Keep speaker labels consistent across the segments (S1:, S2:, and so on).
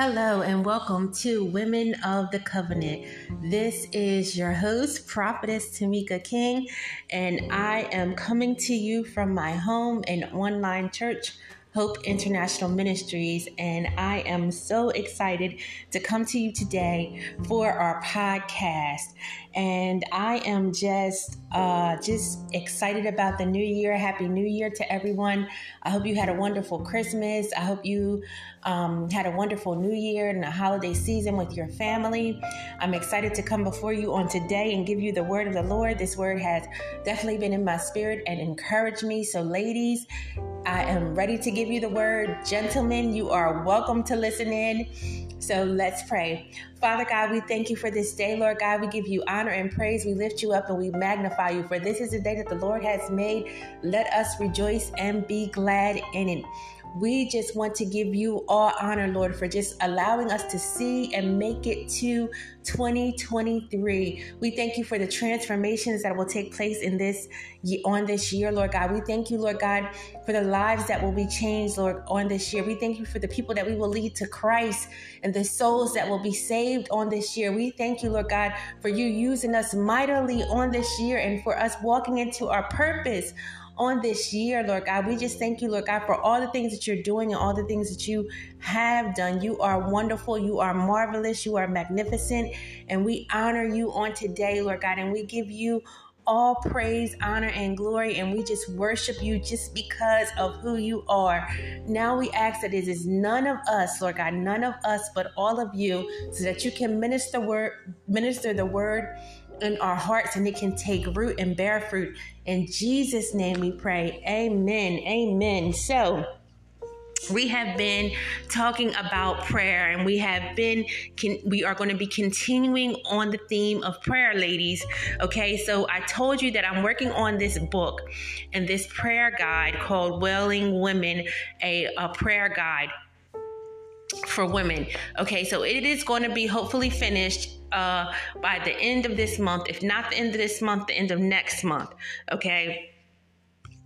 S1: Hello and welcome to Women of the Covenant. This is your host, Prophetess Tamika King, and I am coming to you from my home and online church Hope International Ministries, and I am so excited to come to you today for our podcast. And I am just uh, just excited about the new year. Happy New Year to everyone. I hope you had a wonderful Christmas. I hope you um, had a wonderful New Year and a holiday season with your family. I'm excited to come before you on today and give you the word of the Lord. This word has definitely been in my spirit and encouraged me. So, ladies, I am ready to give you the word. Gentlemen, you are welcome to listen in. So let's pray. Father God, we thank you for this day, Lord God. We give you honor and praise. We lift you up and we magnify you. For this is the day that the Lord has made. Let us rejoice and be glad in it. We just want to give you all honor, Lord, for just allowing us to see and make it to 2023. We thank you for the transformations that will take place in this on this year, Lord God. We thank you, Lord God, for the lives that will be changed, Lord, on this year. We thank you for the people that we will lead to Christ and the souls that will be saved on this year. We thank you, Lord God, for you using us mightily on this year and for us walking into our purpose on this year, Lord God. We just thank you, Lord God, for all the things that you're doing and all the things that you have done. You are wonderful. You are marvelous. You are magnificent. And we honor you on today, Lord God. And we give you all praise, honor, and glory, and we just worship you just because of who you are. Now we ask that it is none of us, Lord God, none of us, but all of you, so that you can minister word, minister the word in our hearts and it can take root and bear fruit. In Jesus' name we pray. Amen. Amen. So, we have been talking about prayer and we have been can, we are going to be continuing on the theme of prayer ladies okay so i told you that i'm working on this book and this prayer guide called Wailing Women a, a prayer guide for women. Okay, so it is going to be hopefully finished uh, by the end of this month. If not the end of this month, the end of next month. Okay.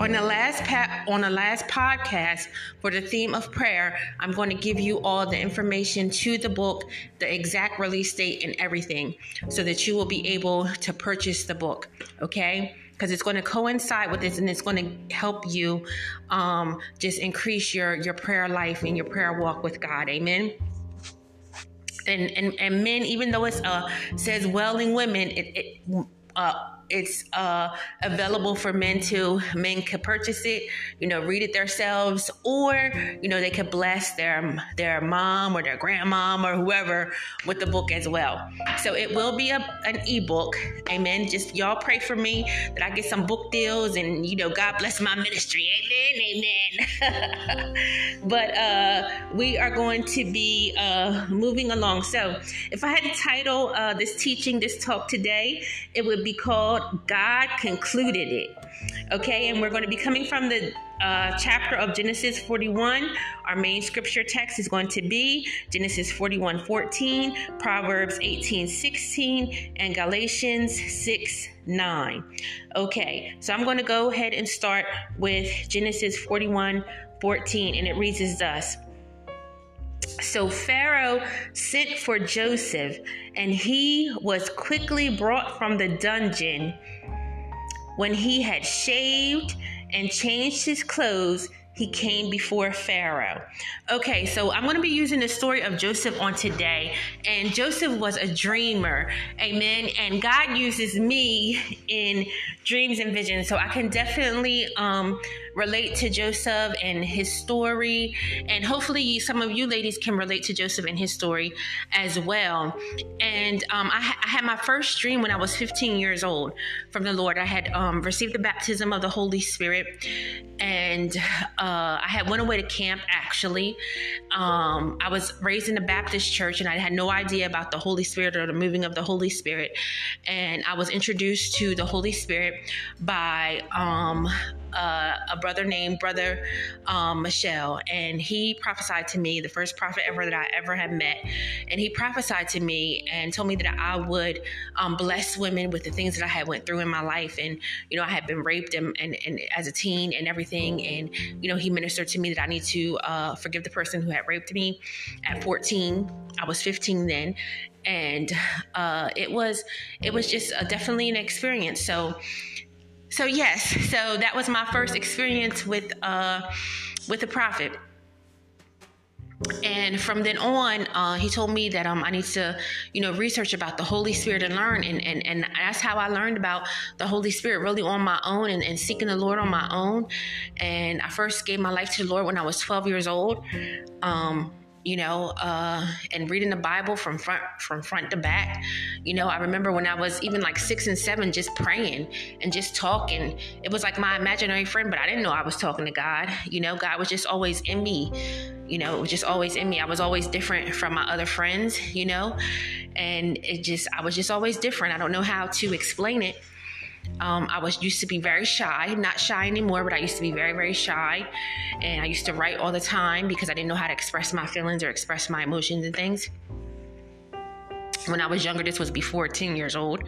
S1: On the last pa- on the last podcast for the theme of prayer, I'm going to give you all the information to the book, the exact release date, and everything, so that you will be able to purchase the book. Okay because it's going to coincide with this and it's going to help you um, just increase your your prayer life and your prayer walk with God. Amen. And and, and men, even though it's uh, says Wailing Women, it, it uh, it's uh, available for men to men can purchase it you know read it themselves or you know they could bless their their mom or their grandmom or whoever with the book as well. So it will be a, an ebook. Amen. Just y'all pray for me that i get some book deals and you know god bless my ministry. Amen. Amen. But uh we are going to be uh moving along. So if i had to title uh this teaching this talk today it would be called God concluded it. Okay, and we're going to be coming from the uh, chapter of Genesis 41. Our main scripture text is going to be Genesis 41 14, Proverbs 18 16, and Galatians 6 9. Okay, so I'm going to go ahead and start with Genesis 41 14, and it reads as thus. So Pharaoh sent for Joseph, and he was quickly brought from the dungeon. When he had shaved and changed his clothes, he came before Pharaoh. Okay, so I'm going to be using the story of Joseph on today. And Joseph was a dreamer. Amen. And God uses me in dreams and visions. So I can definitely um, relate to Joseph and his story. And hopefully, some of you ladies can relate to Joseph and his story as well. And um, I, I, had my first dream when I was 15 years old from the Lord. I had um, received the baptism of the Holy Spirit, and uh, I had went away to camp actually. Um, I was raised in a Baptist church, and I had no idea about the Holy Spirit or the moving of the Holy Spirit. And I was introduced to the Holy Spirit by um, uh, a brother named Brother um, Michelle, and he prophesied to me, the first prophet ever that I ever had met. And he prophesied to me and told me that I would um, bless women with the things that I had went through in my life. And, you know, I had been raped and, and, and as a teen and everything. And, you know, he ministered to me that I need to uh, forgive the person who had raped me at 14. I was 15 then and uh, it was it was just a, definitely an experience. So so yes, so that was my first experience with uh, with the prophet. And from then on, uh, he told me that um, I need to, you know, research about the Holy Spirit and learn. And, and, and that's how I learned about the Holy Spirit really on my own and, and seeking the Lord on my own. And I first gave my life to the Lord when I was 12 years old. Um, you know, uh, and reading the Bible from front from front to back. You know, I remember when I was even like six and seven, just praying and just talking. It was like my imaginary friend, but I didn't know I was talking to God. You know, God was just always in me. You know, it was just always in me. I was always different from my other friends. You know, and it just I was just always different. I don't know how to explain it um, I was used to be very shy, not shy anymore, but I used to be very, very shy. And I used to write all the time because I didn't know how to express my feelings or express my emotions and things. When I was younger, this was before 10 years old.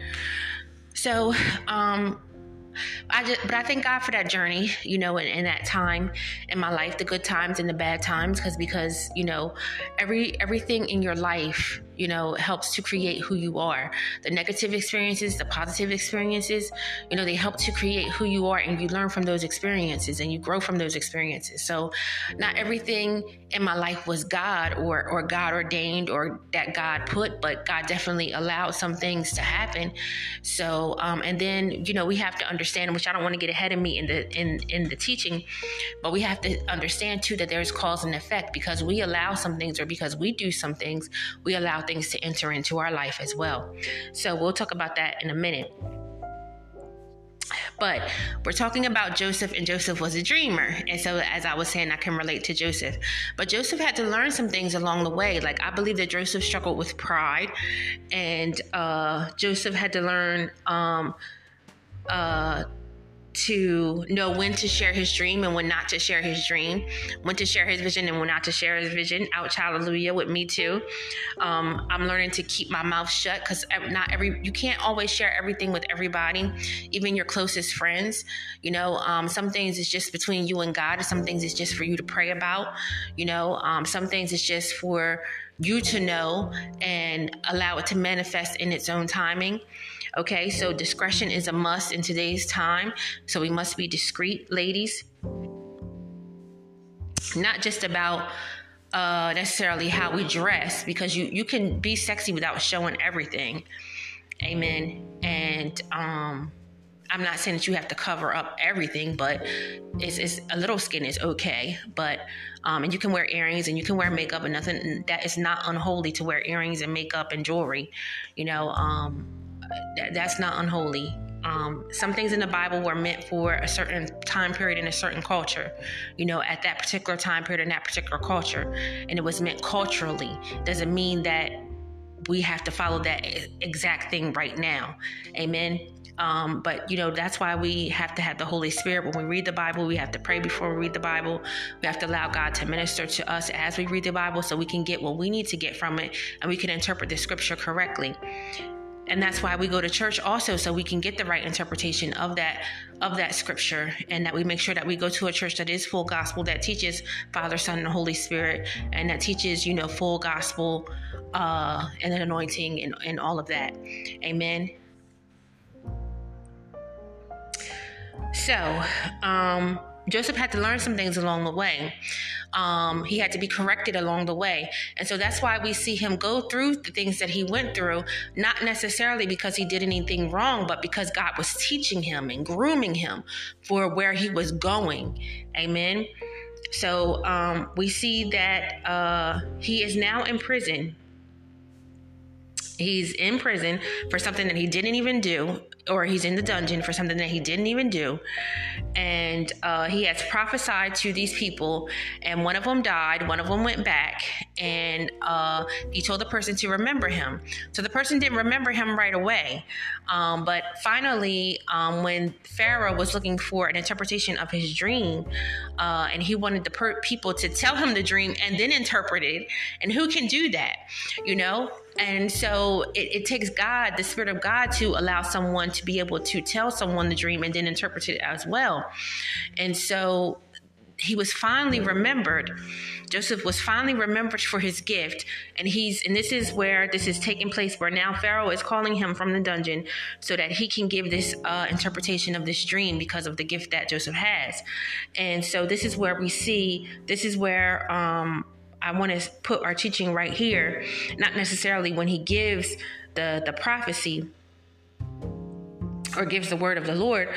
S1: So, um, I just, but I thank God for that journey, you know, and, and that time in my life, the good times and the bad times, because because you know, every everything in your life, you know, helps to create who you are. The negative experiences, the positive experiences, you know, they help to create who you are, and you learn from those experiences and you grow from those experiences. So, not everything in my life was God or or God ordained or that God put, but God definitely allowed some things to happen. So, um, and then you know, we have to understand which I don't want to get ahead of me in the in in the teaching, but we have to understand too that there's cause and effect because we allow some things or because we do some things, we allow things to enter into our life as well. So we'll talk about that in a minute. But we're talking about Joseph, and Joseph was a dreamer. And so, as I was saying, I can relate to Joseph. But Joseph had to learn some things along the way. Like, I believe that Joseph struggled with pride, and uh, Joseph had to learn um, uh, to know when to share his dream and when not to share his dream, when to share his vision and when not to share his vision. Ouch, hallelujah, with me too. Um, I'm learning to keep my mouth shut because not every you can't always share everything with everybody, even your closest friends. You know, um, some things is just between you and God, some things is just for you to pray about. You know, um, some things is just for you to know and allow it to manifest in its own timing. Okay, so discretion is a must in today's time. So we must be discreet, ladies. Not just about uh, necessarily how we dress, because you you can be sexy without showing everything. Amen. And um, I'm not saying that you have to cover up everything, but it's, it's a little skin is okay. But um, and you can wear earrings and you can wear makeup and nothing that is not unholy to wear earrings and makeup and jewelry. You know, um, that's not unholy. Um, some things in the Bible were meant for a certain time period in a certain culture, you know, at that particular time period in that particular culture, and it was meant culturally. Doesn't mean that we have to follow that exact thing right now. Amen. Um, but you know that's why we have to have the Holy Spirit when we read the Bible. We have to pray before we read the Bible. We have to allow God to minister to us as we read the Bible, so we can get what we need to get from it, and we can interpret the Scripture correctly and that's why we go to church also so we can get the right interpretation of that of that scripture and that we make sure that we go to a church that is full gospel that teaches father son and holy spirit and that teaches you know full gospel uh and an anointing and, and all of that. Amen. So um Joseph had to learn some things along the way. Um, he had to be corrected along the way. And so that's why we see him go through the things that he went through, not necessarily because he did anything wrong, but because God was teaching him and grooming him for where he was going. Amen. So um, we see that uh, he is now in prison he's in prison for something that he didn't even do or he's in the dungeon for something that he didn't even do. And uh, he has prophesied to these people and one of them died one of them went back and uh, he told the person to remember him. So the person didn't remember him right away. Um, but finally um, when pharaoh was looking for an interpretation of his dream uh, and he wanted the per- people to tell him the dream and then interpret it and who can do that you know and so it, it, takes God, the Spirit of God, to allow someone to be able to tell someone the dream and then interpret it as well. And so he was finally remembered. Joseph was finally remembered for his gift. And he's, and this is where this is taking place, where now Pharaoh is calling him from the dungeon so that he can give this uh, interpretation of this dream because of the gift that Joseph has. And so this is where we see, this is where, um, I want to put our teaching right here, not necessarily when he gives the the prophecy or gives the word of the Lord,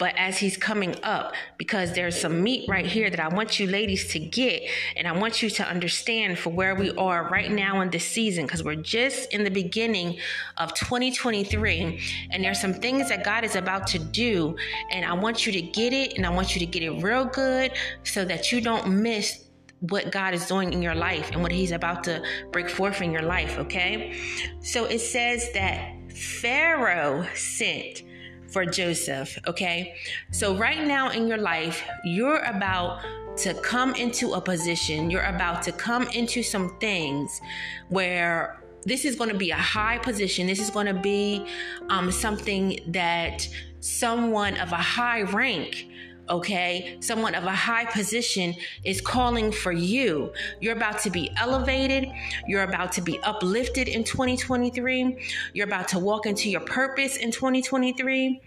S1: but as he's coming up, because there's some meat right here that I want you ladies to get, and I want you to understand for where we are right now in this season, because we're just in the beginning of 2023, and there's some things that God is about to do, and I want you to get it, and I want you to get it real good so that you don't miss what God is doing in your life and what He's about to break forth in your life, okay? So it says that Pharaoh sent for Joseph, okay? So right now in your life, you're about to come into a position, you're about to come into some things where this is going to be a high position. This is going to be um, something that someone of a high rank okay? Someone of a high position is calling for you. You're about to be elevated. You're about to be uplifted in 2023. You're about to walk into your purpose in 2023.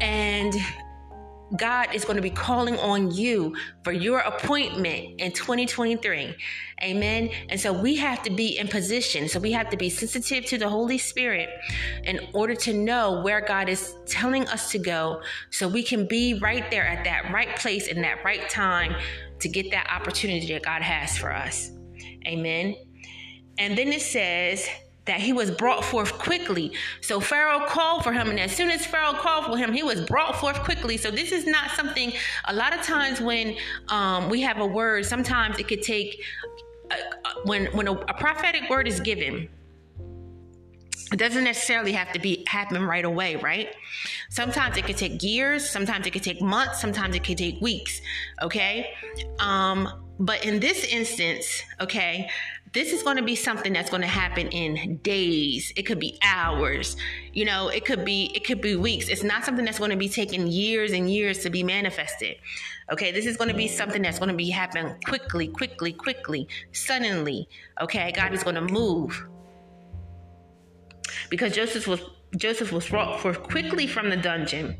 S1: And God is going to be calling on you for your appointment in 2023. Amen. And so we have to be in position. So we have to be sensitive to the Holy Spirit in order to know where God is telling us to go so we can be right there at that right place in that right time to get that opportunity that God has for us. Amen. And then it says, that he was brought forth quickly. So Pharaoh called for him, and as soon as Pharaoh called for him, he was brought forth quickly. So this is not something. A lot of times when um, we have a word, sometimes it could take uh, uh, when when a, a prophetic word is given. It doesn't necessarily have to be happen right away, right? Sometimes it could take years, sometimes it could take months, sometimes it could take weeks. Okay, um, but in this instance, okay, this is going to be something that's going to happen in days. It could be hours you know it could be it could be weeks. It's not something that's going to be taking years and years to be manifested okay? This is going to be something that's going to be happening quickly quickly quickly suddenly okay? God is going to move. Because joseph was joseph was brought forth quickly from the dungeon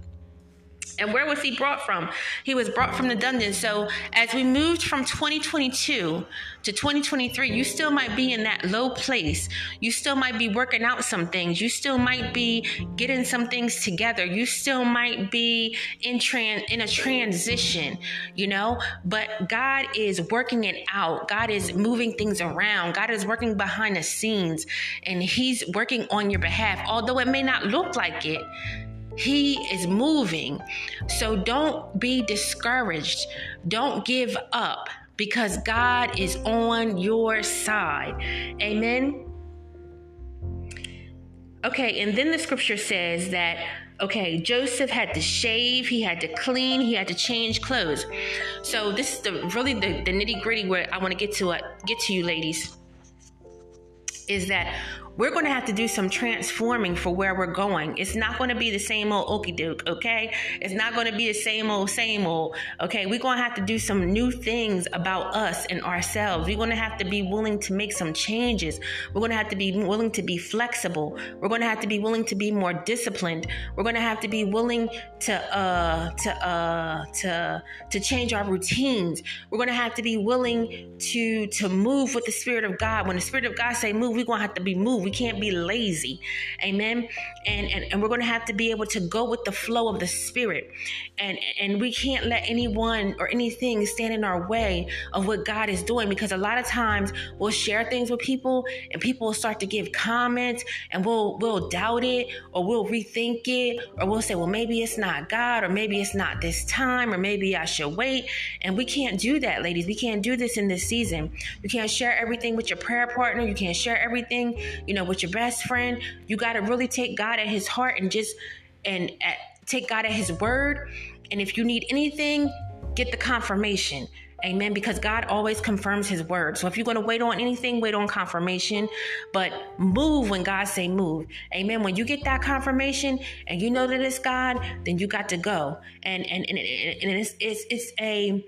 S1: and where was he brought from? He was brought from the dungeon. So as we moved from 2022 to 2023, you still might be in that low place. You still might be working out some things. You still might be getting some things together. You still might be in trans in a transition, you know, but God is working it out. God is moving things around. God is working behind the scenes and he's working on your behalf. Although it may not look like it, he is moving. So don't be discouraged. Don't give up because God is on your side. Amen. Okay, and then the scripture says that okay, Joseph had to shave, he had to clean, he had to change clothes. So this is the really the, the nitty gritty where I want to get to it, get to you ladies. Is that we're going to have to do some transforming for where we're going. It's not going to be the same old okey doke, okay? It's not going to be the same old, same old, okay? We're going to have to do some new things about us and ourselves. We're going to have to be willing to make some changes. We're going to have to be willing to be flexible. We're going to have to be willing to be more disciplined. We're going to have to be willing to, uh, to, uh, to, to change our routines. We're going to have to be willing to, to move with the Spirit of God. When the Spirit of God say move, we're going to have to be moved We can't be lazy. Amen. And, and, and we're going to have to be able to go with the flow of the Spirit. And, and we can't let anyone or anything stand in our way of what God is doing because a lot of times we'll share things with people and people will start to give comments and we'll, we'll doubt it or we'll rethink it or we'll say, well, maybe it's not God or maybe it's not this time or maybe I should wait. And we can't do that, ladies. We can't do this in this season. You can't share everything with your prayer partner. You can't share everything, you know, with your best friend. You got to really take God at his heart and just, and at, take God at his word. And if you need anything, get the confirmation. Amen. Because God always confirms his word. So if you're going to wait on anything, wait on confirmation, but move when God say move. Amen. When you get that confirmation and you know that it's God, then you got to go. And, and, and, and it's, it's, it's a,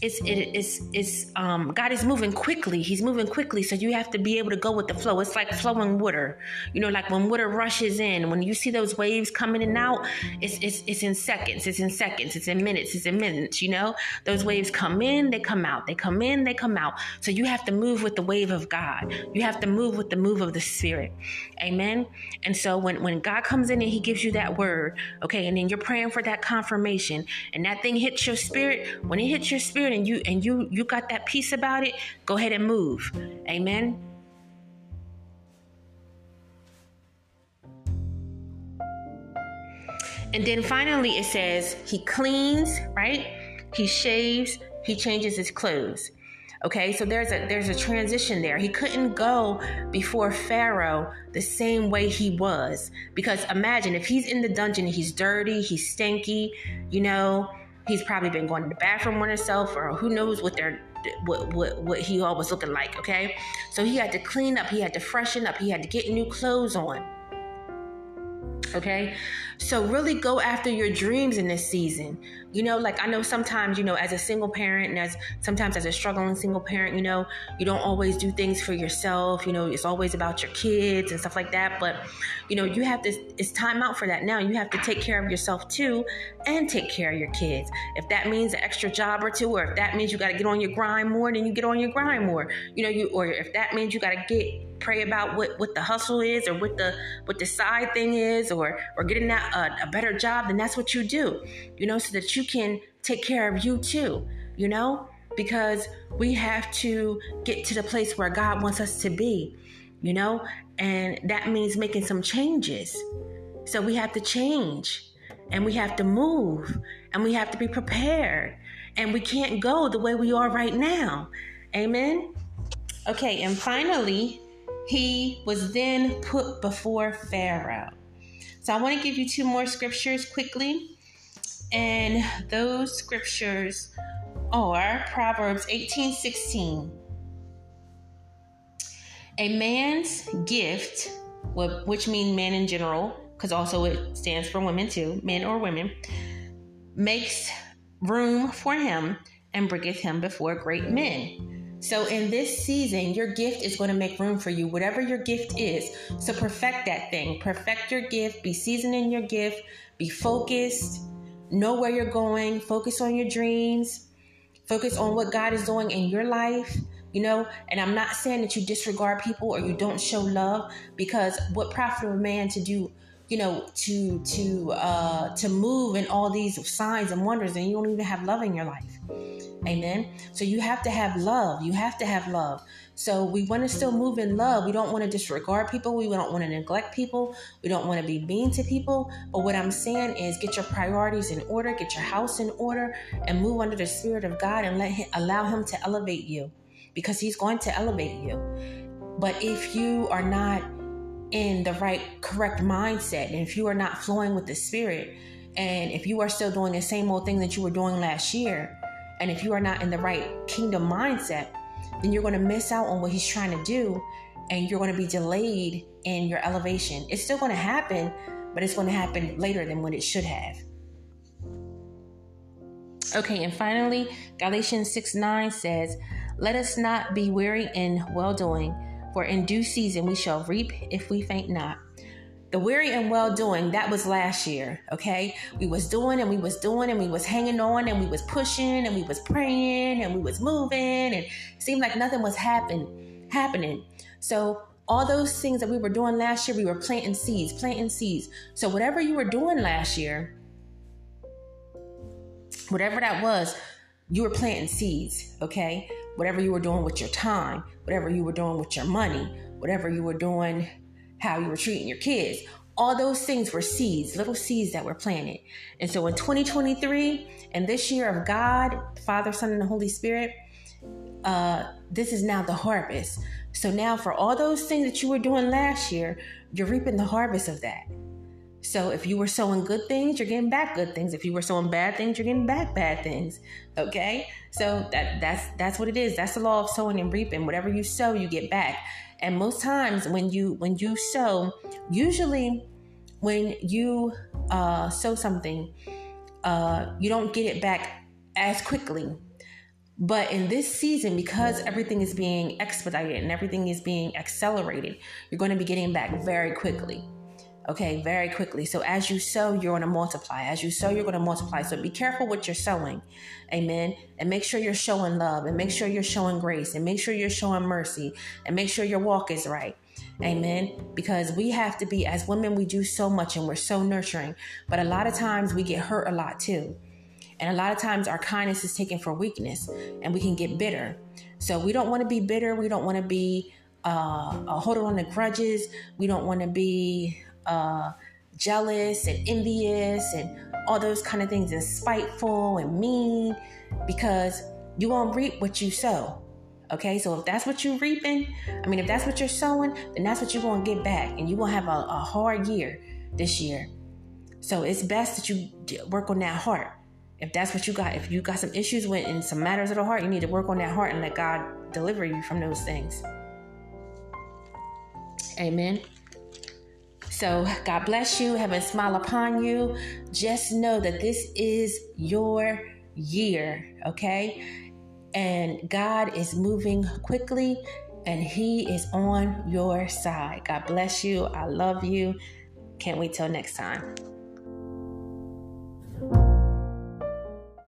S1: it's it's it's um God is moving quickly. He's moving quickly, so you have to be able to go with the flow. It's like flowing water. You know, like when water rushes in, when you see those waves coming in and out, it's it's it's in seconds, it's in seconds, it's in minutes, it's in minutes, you know? Those waves come in, they come out. They come in, they come out. So you have to move with the wave of God. You have to move with the move of the spirit. Amen. And so when when God comes in and he gives you that word, okay, and then you're praying for that confirmation and that thing hits your spirit, when it hits your spirit and you and you you got that peace about it, go ahead and move. Amen. And then finally it says he cleans, right? He shaves, he changes his clothes. Okay, so there's a there's a transition there. He couldn't go before Pharaoh the same way he was because imagine if he's in the dungeon, he's dirty, he's stinky, you know, He's probably been going to the bathroom with himself, or who knows what they're what, what what he all was looking like. Okay, so he had to clean up, he had to freshen up, he had to get new clothes on. Okay, so really go after your dreams in this season. You know, like I know sometimes, you know, as a single parent and as sometimes as a struggling single parent, you know, you don't always do things for yourself. You know, it's always about your kids and stuff like that. But, you know, you have to, it's time out for that now. You have to take care of yourself too and take care of your kids. If that means an extra job or two, or if that means you got to get on your grind more, then you get on your grind more. You know, you, or if that means you got to get pray about what what the hustle is or what the what the side thing is or or getting that a, a better job then that's what you do you know so that you can take care of you too you know? Because we have to get to the place where god wants us to be you know? And that means making some changes. So we have to change and we have to move and we have to be prepared and we can't go the way we are right now. Amen? Okay and finally he was then put before Pharaoh. So I want to give you two more scriptures quickly. And those scriptures are Proverbs 18 16. A man's gift, which means man in general, because also it stands for women too, men or women, makes room for him and bringeth him before great men. So, in this season, your gift is going to make room for you, whatever your gift is. So, perfect that thing. Perfect your gift. Be seasoned in your gift. Be focused. Know where you're going. Focus on your dreams. Focus on what God is doing in your life. You know, and I'm not saying that you disregard people or you don't show love because what profit of a man to do you know to to uh to move in all these signs and wonders and you don't even have love in your life. Amen? So you have to have love. You have to have love. So we want to still move in love. We don't want to disregard people. We don't want to neglect people. We don't want to be mean to people. But what i'm saying is get your priorities in order get your house in order and move under the spirit of god and let him allow him to elevate you because he's going to elevate you. But if you are not in the right, correct mindset, and if you are not flowing with the Spirit, and if you are still doing the same old thing that you were doing last year, and if you are not in the right kingdom mindset, then you're going to miss out on what He's trying to do, and you're going to be delayed in your elevation. It's still going to happen, but it's going to happen later than what it should have. Okay, and finally, Galatians 6 9 says, Let us not be weary in well doing for in due season we shall reap if we faint not. The weary and well doing, that was last year, okay? We was doing and we was doing and we was hanging on and we was pushing and we was praying and we was moving and seemed like nothing was happen, happening. So all those things that we were doing last year, we were planting seeds, planting seeds. So, whatever you were doing last year, whatever that was, you were planting seeds, okay? Whatever you were doing with your time, whatever you were doing with your money, whatever you were doing, how you were treating your kids, all those things were seeds, little seeds that were planted. And so in 2023 and this year of God, Father, Son, and the Holy Spirit, uh, this is now the harvest. So now for all those things that you were doing last year, you're reaping the harvest of that. So if you were sowing good things, you're getting back good things. If you were sowing bad things, you're getting back bad things. Okay? So that that's that's what it is. That's the law of sowing and reaping. Whatever you sow, you get back. And most times when you when you sow, usually when you uh, sow something, uh, you don't get it back as quickly. But in this season, because everything is being expedited and everything is being accelerated, you're going to be getting back very quickly. Okay, very quickly. So as you sow, you're going to multiply. As you sow, you're going to multiply. So be careful what you're sowing. Amen. And make sure you're showing love and make sure you're showing grace and make sure you're showing mercy and make sure your walk is right. Amen. Because we have to be, as women, we do so much and we're so nurturing. But a lot of times we get hurt a lot too. And a lot of times our kindness is taken for weakness and we can get bitter. So we don't want to be bitter. We don't want to be uh, holding on to grudges. We don't want to be uh, jealous and envious and all those kind of things and spiteful and mean because you won't reap what you sow. Okay, so if that's what you're reaping, I mean, if that's what you're sowing, then that's what you're going to get back, and going to have a, a hard year this year. So it's best that you work on that heart. If that's what you got, if you got some issues with and some matters of the heart, you need to work on that heart and let God deliver you from those things. Amen. So, God bless you. Heaven smile upon you. Just know that this is your year, okay? And God is moving quickly and He is on your side. God bless you. I love you. Can't wait till next time.